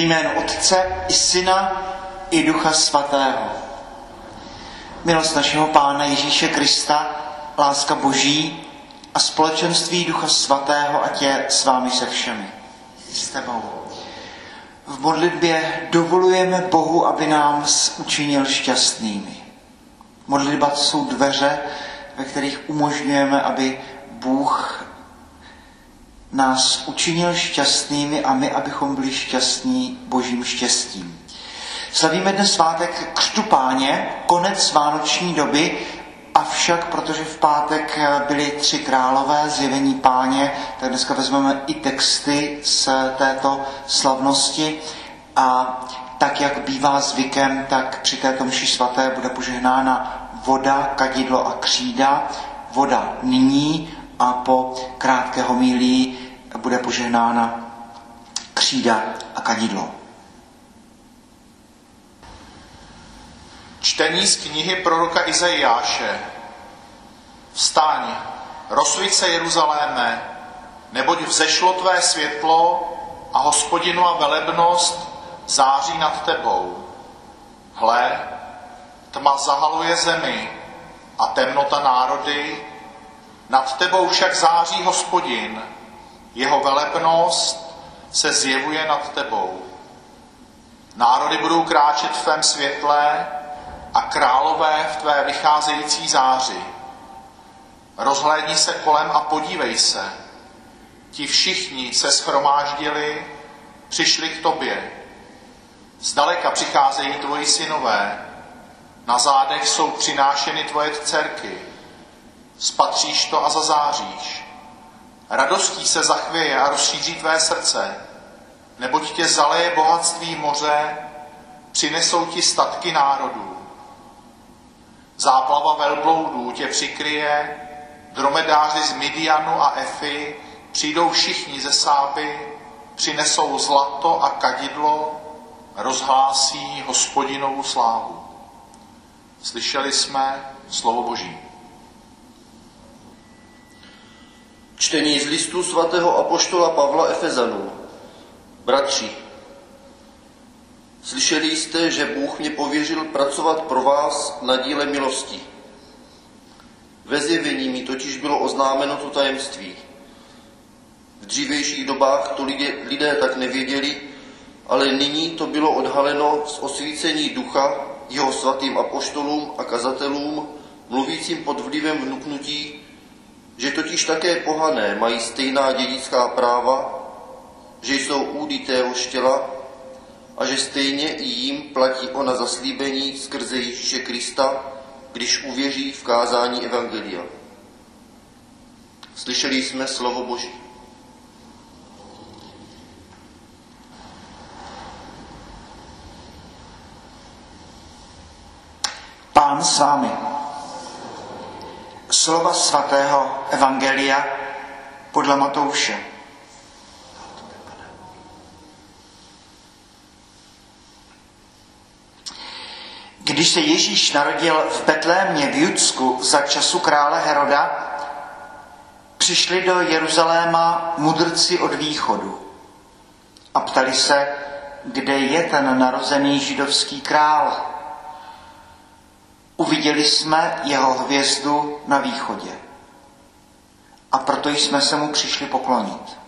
Ve jménu Otce i Syna i Ducha Svatého. Milost našeho Pána Ježíše Krista, láska Boží a společenství Ducha Svatého, ať je s vámi se všemi. S tebou. V modlitbě dovolujeme Bohu, aby nám učinil šťastnými. Modlitba jsou dveře, ve kterých umožňujeme, aby Bůh nás učinil šťastnými a my, abychom byli šťastní božím štěstím. Slavíme dnes svátek Křtu páně, konec vánoční doby, avšak protože v pátek byly tři králové zjevení páně, tak dneska vezmeme i texty z této slavnosti a tak, jak bývá zvykem, tak při této mši svaté bude požehnána voda, kadidlo a křída. Voda nyní a po krátké homílii bude požehnána křída a kadidlo. Čtení z knihy proroka Izajáše. Vstaň, rozsvíť se Jeruzaléme, neboť vzešlo tvé světlo a hospodinu a velebnost září nad tebou. Hle, tma zahaluje zemi a temnota národy, nad tebou však září hospodin, jeho velebnost se zjevuje nad tebou. Národy budou kráčet v tvém světle a králové v tvé vycházející záři. Rozhlédni se kolem a podívej se. Ti všichni se schromáždili, přišli k tobě. Zdaleka přicházejí tvoji synové, na zádech jsou přinášeny tvoje dcerky. Spatříš to a zazáříš. Radostí se zachvěje a rozšíří tvé srdce, neboť tě zaleje bohatství moře, přinesou ti statky národů. Záplava velbloudů tě přikryje, dromedáři z Midianu a Efy přijdou všichni ze sápy, přinesou zlato a kadidlo, rozhlásí hospodinovou slávu. Slyšeli jsme slovo Boží. Čtení z listu svatého apoštola Pavla Efezanů. Bratři, slyšeli jste, že Bůh mě pověřil pracovat pro vás na díle milosti. Ve zjevení mi totiž bylo oznámeno to tajemství. V dřívějších dobách to lidé, lidé tak nevěděli, ale nyní to bylo odhaleno z osvícení ducha jeho svatým apoštolům a kazatelům, mluvícím pod vlivem vnuknutí, že totiž také pohané mají stejná dědická práva, že jsou údy téhož těla a že stejně i jim platí ona zaslíbení skrze Ježíše Krista, když uvěří v kázání Evangelia. Slyšeli jsme slovo Boží. Pán s vámi. Slova svatého Evangelia podle Matouše. Když se Ježíš narodil v Betlémě v Judsku za času krále Heroda, přišli do Jeruzaléma mudrci od východu a ptali se, kde je ten narozený židovský král. Uviděli jsme jeho hvězdu na východě a proto jsme se mu přišli poklonit.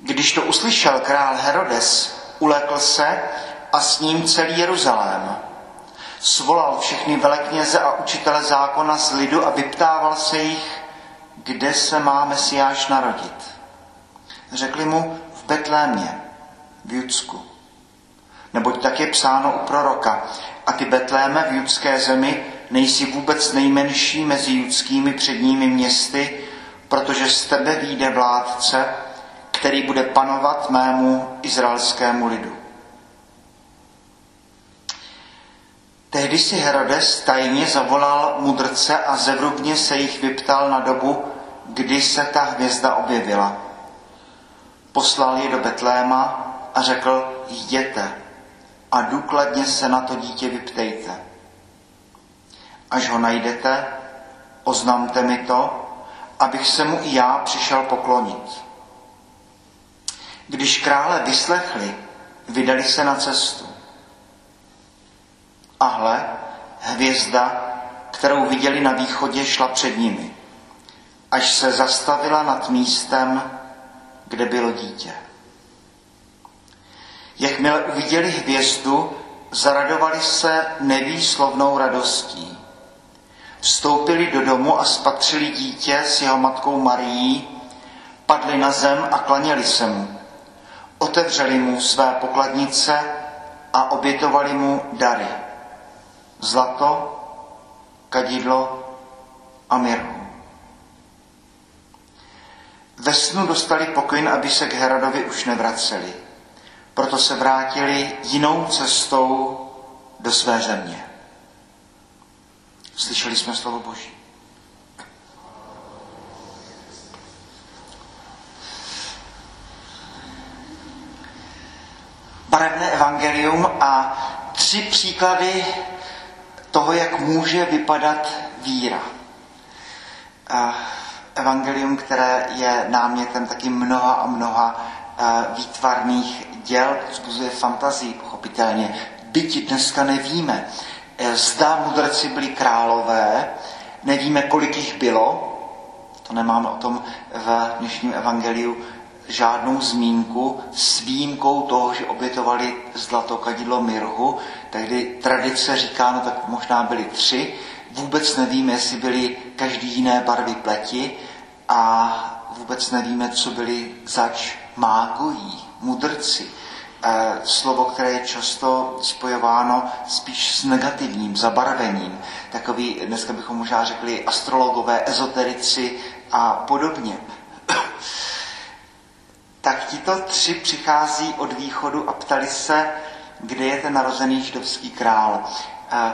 Když to uslyšel král Herodes, ulekl se a s ním celý Jeruzalém. Svolal všechny velekněze a učitele zákona z lidu a vyptával se jich, kde se má Mesiáš narodit. Řekli mu v Betlémě, v Judsku. Neboť tak je psáno u proroka. A ty Betléme v judské zemi nejsi vůbec nejmenší mezi judskými předními městy, protože z tebe výjde vládce, který bude panovat mému izraelskému lidu. Tehdy si Herodes tajně zavolal mudrce a zevrubně se jich vyptal na dobu, kdy se ta hvězda objevila. Poslal je do Betléma a řekl, jděte a důkladně se na to dítě vyptejte. Až ho najdete, oznamte mi to, abych se mu i já přišel poklonit. Když krále vyslechli, vydali se na cestu. A hle, hvězda, kterou viděli na východě, šla před nimi, až se zastavila nad místem, kde bylo dítě. Jakmile uviděli hvězdu, zaradovali se nevýslovnou radostí. Vstoupili do domu a spatřili dítě s jeho matkou Marií, padli na zem a klaněli se mu. Otevřeli mu své pokladnice a obětovali mu dary. Zlato, kadidlo a mirhu. Ve snu dostali pokyn, aby se k Herodovi už nevraceli. Proto se vrátili jinou cestou do své země. Slyšeli jsme slovo Boží. Barevné evangelium a tři příklady toho, jak může vypadat víra. Evangelium, které je námětem taky mnoha a mnoha výtvarných děl, vzbuzuje fantazii, pochopitelně. Byť dneska nevíme, e, zda mudrci byli králové, nevíme, kolik jich bylo, to nemáme o tom v dnešním evangeliu žádnou zmínku s výjimkou toho, že obětovali zlato kadidlo mirhu, tehdy tradice říká, no tak možná byli tři, vůbec nevíme, jestli byli každý jiné barvy pleti a vůbec nevíme, co byli zač mágují, mudrci. Eh, slovo, které je často spojováno spíš s negativním zabarvením. Takový, dneska bychom možná řekli, astrologové, ezoterici a podobně. tak tito tři přichází od východu a ptali se, kde je ten narozený židovský král. Eh,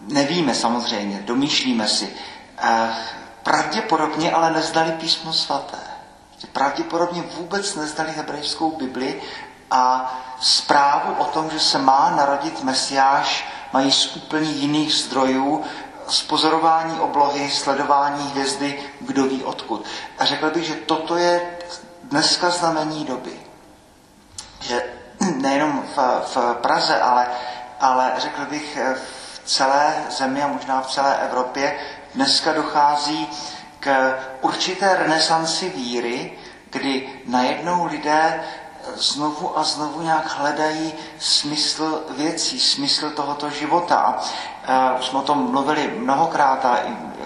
nevíme samozřejmě, domýšlíme si. Eh, pravděpodobně ale nezdali písmo svaté. Pravděpodobně vůbec nezdali hebrejskou Bibli a zprávu o tom, že se má narodit Mesiáš, mají z úplně jiných zdrojů, z pozorování oblohy, sledování hvězdy, kdo ví odkud. A řekl bych, že toto je dneska znamení doby. Že nejenom v, v Praze, ale, ale řekl bych v celé zemi a možná v celé Evropě dneska dochází k určité renesanci víry, kdy najednou lidé znovu a znovu nějak hledají smysl věcí, smysl tohoto života. Už jsme o tom mluvili mnohokrát a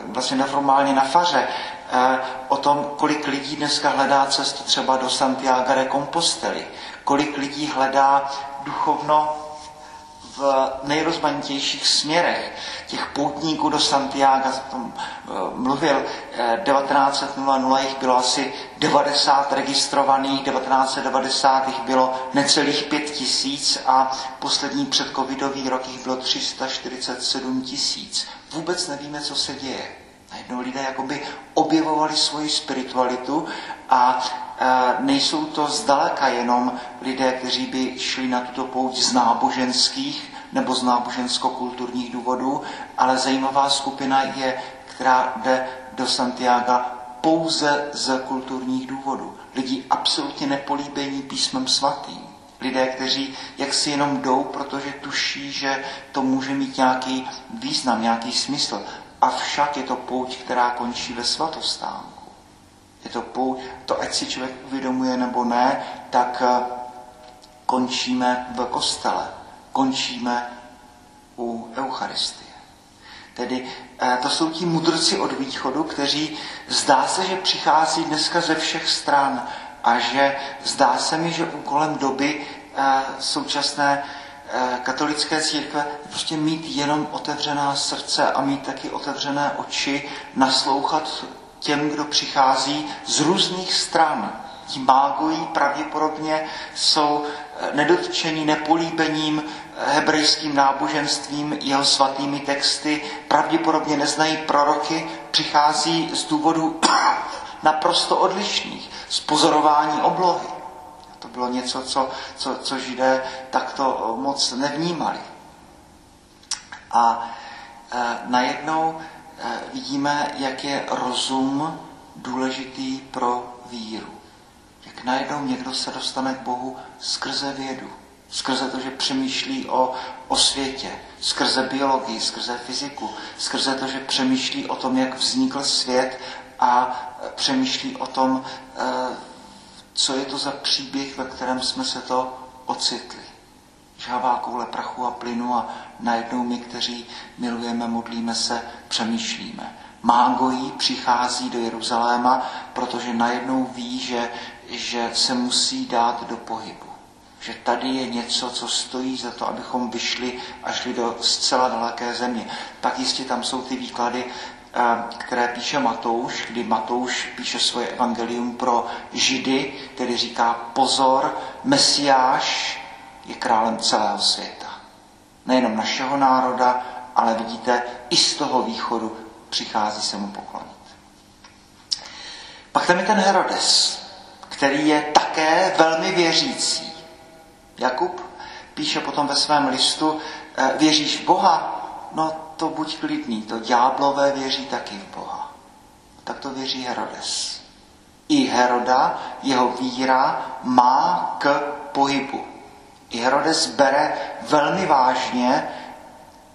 vlastně neformálně na faře, o tom, kolik lidí dneska hledá cestu třeba do Santiago de Compostely, kolik lidí hledá duchovno v nejrozmanitějších směrech. Těch poutníků do Santiago, tom eh, mluvil, 1900 jich bylo asi 90 registrovaných, 1990 jich bylo necelých 5 tisíc a poslední předcovidový rok jich bylo 347 tisíc. Vůbec nevíme, co se děje. Najednou lidé jakoby objevovali svoji spiritualitu a nejsou to zdaleka jenom lidé, kteří by šli na tuto pouť z náboženských nebo z nábožensko-kulturních důvodů, ale zajímavá skupina je, která jde do Santiago pouze z kulturních důvodů. Lidi absolutně nepolíbení písmem svatým. Lidé, kteří jak si jenom jdou, protože tuší, že to může mít nějaký význam, nějaký smysl. Avšak je to pouť, která končí ve svatostánku. Je to pouť, to ať si člověk uvědomuje nebo ne, tak eh, končíme v kostele, končíme u Eucharistie. Tedy eh, to jsou ti mudrci od východu, kteří zdá se, že přichází dneska ze všech stran a že zdá se mi, že úkolem doby eh, současné katolické církve prostě mít jenom otevřená srdce a mít taky otevřené oči, naslouchat těm, kdo přichází z různých stran. Ti mágojí pravděpodobně jsou eh, nedotčení nepolíbením eh, hebrejským náboženstvím, jeho svatými texty, pravděpodobně neznají proroky, přichází z důvodů naprosto odlišných, z pozorování oblohy. To bylo něco, co, co, co židé takto moc nevnímali. A e, najednou vidíme, jak je rozum důležitý pro víru. Jak najednou někdo se dostane k Bohu skrze vědu, skrze to, že přemýšlí o, o světě, skrze biologii, skrze fyziku, skrze to, že přemýšlí o tom, jak vznikl svět a přemýšlí o tom, eh, co je to za příběh, ve kterém jsme se to ocitli. Žhavá koule prachu a plynu a najednou my, kteří milujeme, modlíme se, přemýšlíme. Mágojí přichází do Jeruzaléma, protože najednou ví, že, že se musí dát do pohybu. Že tady je něco, co stojí za to, abychom vyšli a šli do zcela daleké země. Pak jistě tam jsou ty výklady, eh, které píše Matouš, kdy Matouš píše svoje evangelium pro Židy, který říká pozor, Mesiáš je králem celého světa. Nejenom našeho národa, ale vidíte, i z toho východu přichází se mu poklonit. Pak tam je ten Herodes, který je také velmi věřící. Jakub píše potom ve svém listu, eh, věříš v Boha? No to buď klidný, to ďáblové věří taky v Boha. Tak to věří Herodes. I Heroda, jeho víra má k pohybu. I Herodes bere velmi vážně,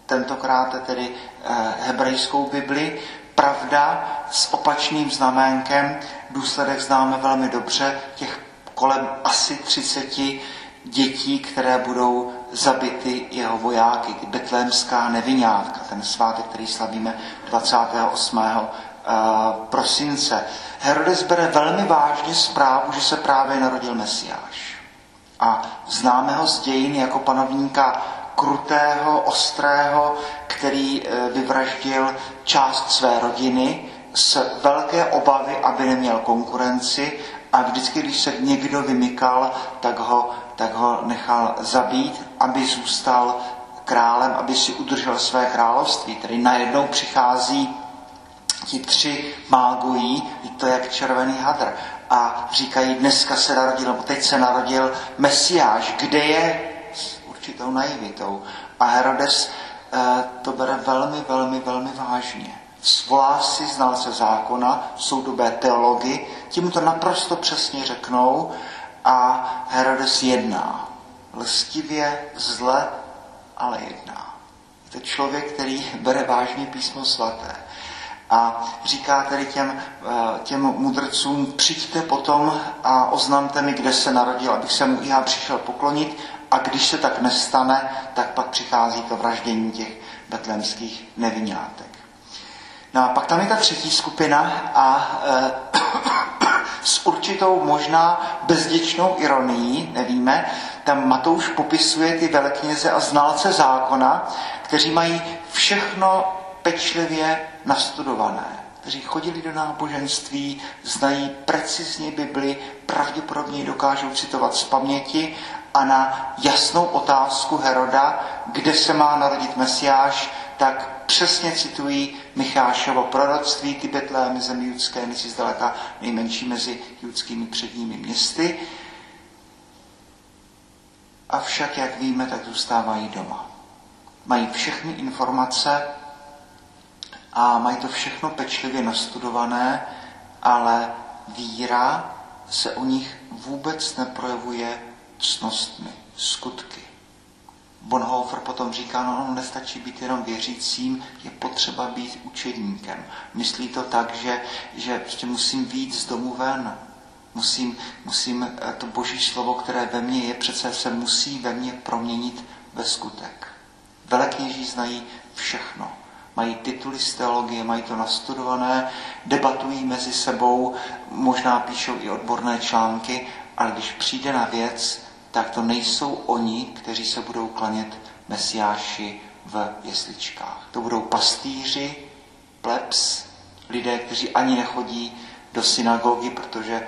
tentokrát tedy eh, hebrejskou Bibli, pravda s opačným znaménkem, důsledek známe velmi dobře, těch kolem asi 30 dětí, které budou zabity jeho vojáky, betlémská nevinátka, ten svátek, který slavíme 28. Eh, prosince. Herodes bere velmi vážně zprávu, že se právě narodil Mesiáš. A známe ho z dějin jako panovníka krutého, ostrého, který eh, vyvraždil část své rodiny z velké obavy, aby neměl konkurenci a vždycky, když se někdo vymykal, tak ho, tak ho nechal zabít, aby zůstal králem, aby si udržel své království. Tedy najednou přichází ti tři mágují, to je jak červený hadr. A říkají, dneska se narodil, nebo teď se narodil Mesiáš, kde je s určitou naivitou. A Herodes eh, to bere velmi, velmi, velmi vážně. Svolá si znalce zákona, soudobé teology, tím to naprosto přesně řeknou a Herodes jedná. Lstivě, zle, ale jedná. Je to člověk, který bere vážně písmo svaté. A říká tedy těm, eh, těm mudrcům, přijďte potom a oznamte mi, kde se narodil, abych se mu i já přišel poklonit. A když se tak nestane, tak pak přichází to vraždění těch betlemských nevinátek. No a pak tam je ta třetí skupina a e, s určitou možná bezděčnou ironií, nevíme, tam Matouš popisuje ty velkněze a znalce zákona, kteří mají všechno pečlivě nastudované, kteří chodili do náboženství, znají precizně Bibli, pravděpodobně dokážou citovat z paměti a na jasnou otázku Heroda, kde se má narodit Mesiáš, tak přesně citují Michášovo proroctví, ty Betlémy zemi judské, nejsi zdaleka nejmenší mezi judskými předními městy. Avšak, jak víme, tak zůstávají doma. Mají všechny informace a mají to všechno pečlivě nastudované, ale víra se u nich vůbec neprojevuje cnostmi, skutky. Bonhoeffer potom říká, no, no nestačí být jenom věřícím, je potřeba být učedníkem. Myslí to tak, že, že prostě musím víc z domu ven. Musím, musím eh, to boží slovo, které ve mně je, přece se musí ve mně proměnit ve skutek. Velekněží znají všechno. Mají tituly z teologie, mají to nastudované, debatují mezi sebou, možná píšou i odborné články, ale když přijde na věc, tak to nejsou oni, kteří se budou klanět mesiáši v jesličkách. To budou pastýři, plebs, lidé, kteří ani nechodí do synagogy, protože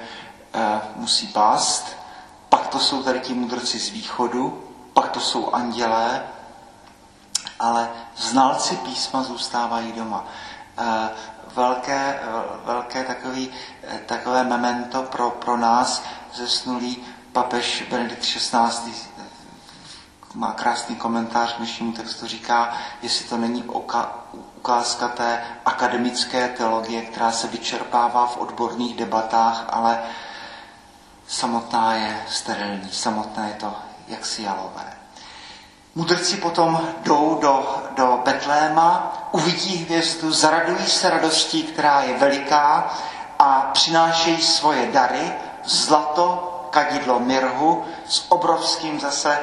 eh, musí pást. Pak to jsou tady ti mudrci z východu, pak to jsou andělé, ale znalci písma zůstávají doma. Eh, velké, eh, velké takový, eh, takové memento pro, pro nás zesnulý papež Benedikt XVI má krásný komentář k dnešnímu textu, říká, jestli to není oka, ukázka té akademické teologie, která se vyčerpává v odborných debatách, ale samotná je sterilní, samotné je to jaksi jalové. Mudrci potom jdou do, do Betléma, uvidí hvězdu, zaradují se radostí, která je veliká a přinášejí svoje dary, zlato, kadidlo mirhu s obrovským zase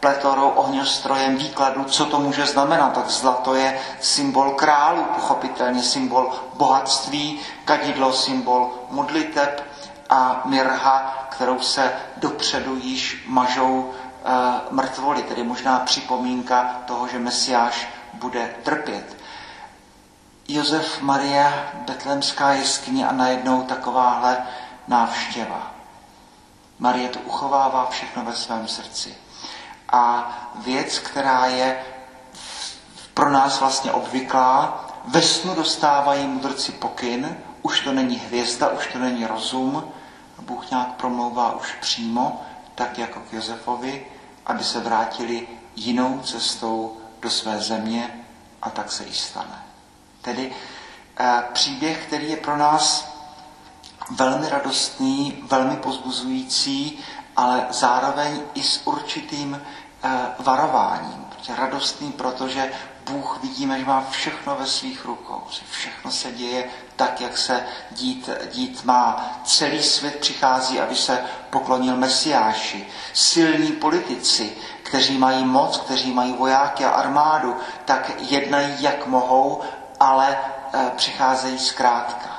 pletorou, ohňostrojem výkladu, co to může znamenat. Tak zlato je symbol králů, pochopitelně symbol bohatství, kadidlo symbol modliteb a mirha, kterou se dopředu již mažou mrtvoli, tedy možná připomínka toho, že Mesiáš bude trpět. Josef Maria, betlemská jeskyně a najednou takováhle návštěva. Marie to uchovává všechno ve svém srdci. A věc, která je pro nás vlastně obvyklá, ve snu dostávají mudrci pokyn, už to není hvězda, už to není rozum, Bůh nějak promlouvá už přímo, tak jako k Josefovi, aby se vrátili jinou cestou do své země a tak se i stane. Tedy eh, příběh, který je pro nás velmi radostný, velmi pozbuzující, ale zároveň i s určitým eh, varováním. Radostný, protože Bůh vidíme, že má všechno ve svých rukou, že všechno se děje tak, jak se dít, dít má. Celý svět přichází, aby se poklonil Mesiáši. Silní politici, kteří mají moc, kteří mají vojáky a armádu, tak jednají, jak mohou, ale e, přicházejí zkrátka.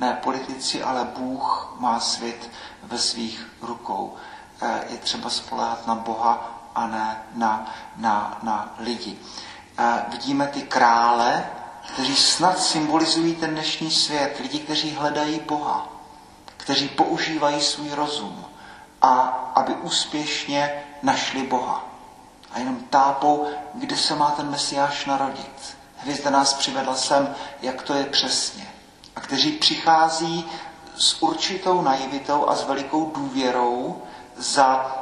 Ne politici, ale Bůh má svět ve svých rukou. E, je třeba spolehat na Boha a ne na, na, na lidi vidíme ty krále, kteří snad symbolizují ten dnešní svět, lidi, kteří hledají Boha, kteří používají svůj rozum a aby úspěšně našli Boha. A jenom tápou, kde se má ten Mesiáš narodit. Hvězda nás přivedla sem, jak to je přesně. A kteří přichází s určitou naivitou a s velikou důvěrou za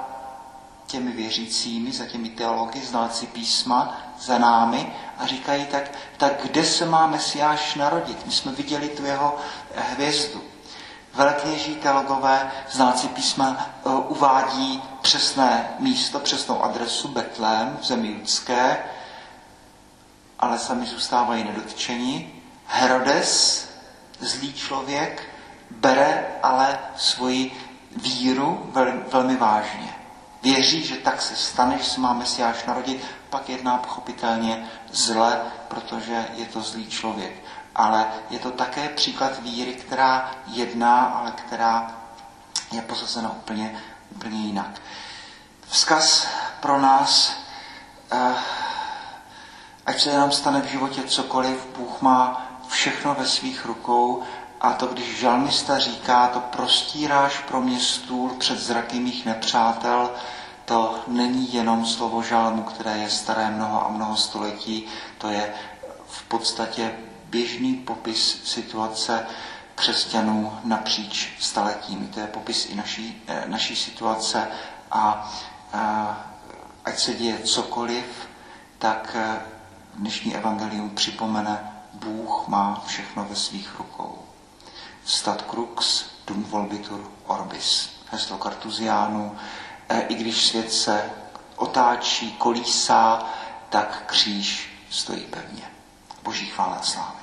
těmi věřícími, za těmi teology, znalci písma, za námi a říkají tak, tak kde se má Mesiáš narodit? My jsme viděli tu jeho hvězdu. Velkněží teologové, znalci písma, eh, uvádí přesné místo, přesnou adresu Betlém v zemi judské, ale sami zůstávají nedotčeni. Herodes, zlý člověk, bere ale svoji víru velmi vážně věří, že tak se stane, že se má Mesiáš narodit, pak jedná pochopitelně zle, protože je to zlý člověk. Ale je to také příklad víry, která jedná, ale která je posazena úplně, úplně jinak. Vzkaz pro nás, eh, ať se nám stane v životě cokoliv, Bůh má všechno ve svých rukou a to, když žalmista říká, to prostíráš pro mě stůl před zraky mých nepřátel, to není jenom slovo žalmu, které je staré mnoho a mnoho století, to je v podstatě běžný popis situace křesťanů napříč staletími. To je popis i naší, eh, naší situace a, a ať se děje cokoliv, tak eh, dnešní evangelium připomene, Bůh má všechno ve svých rukou stat crux dum volbitur orbis. Heslo kartuziánů, e, i když svět se otáčí, kolísá, tak kříž stojí pevně. Boží chvála sláva.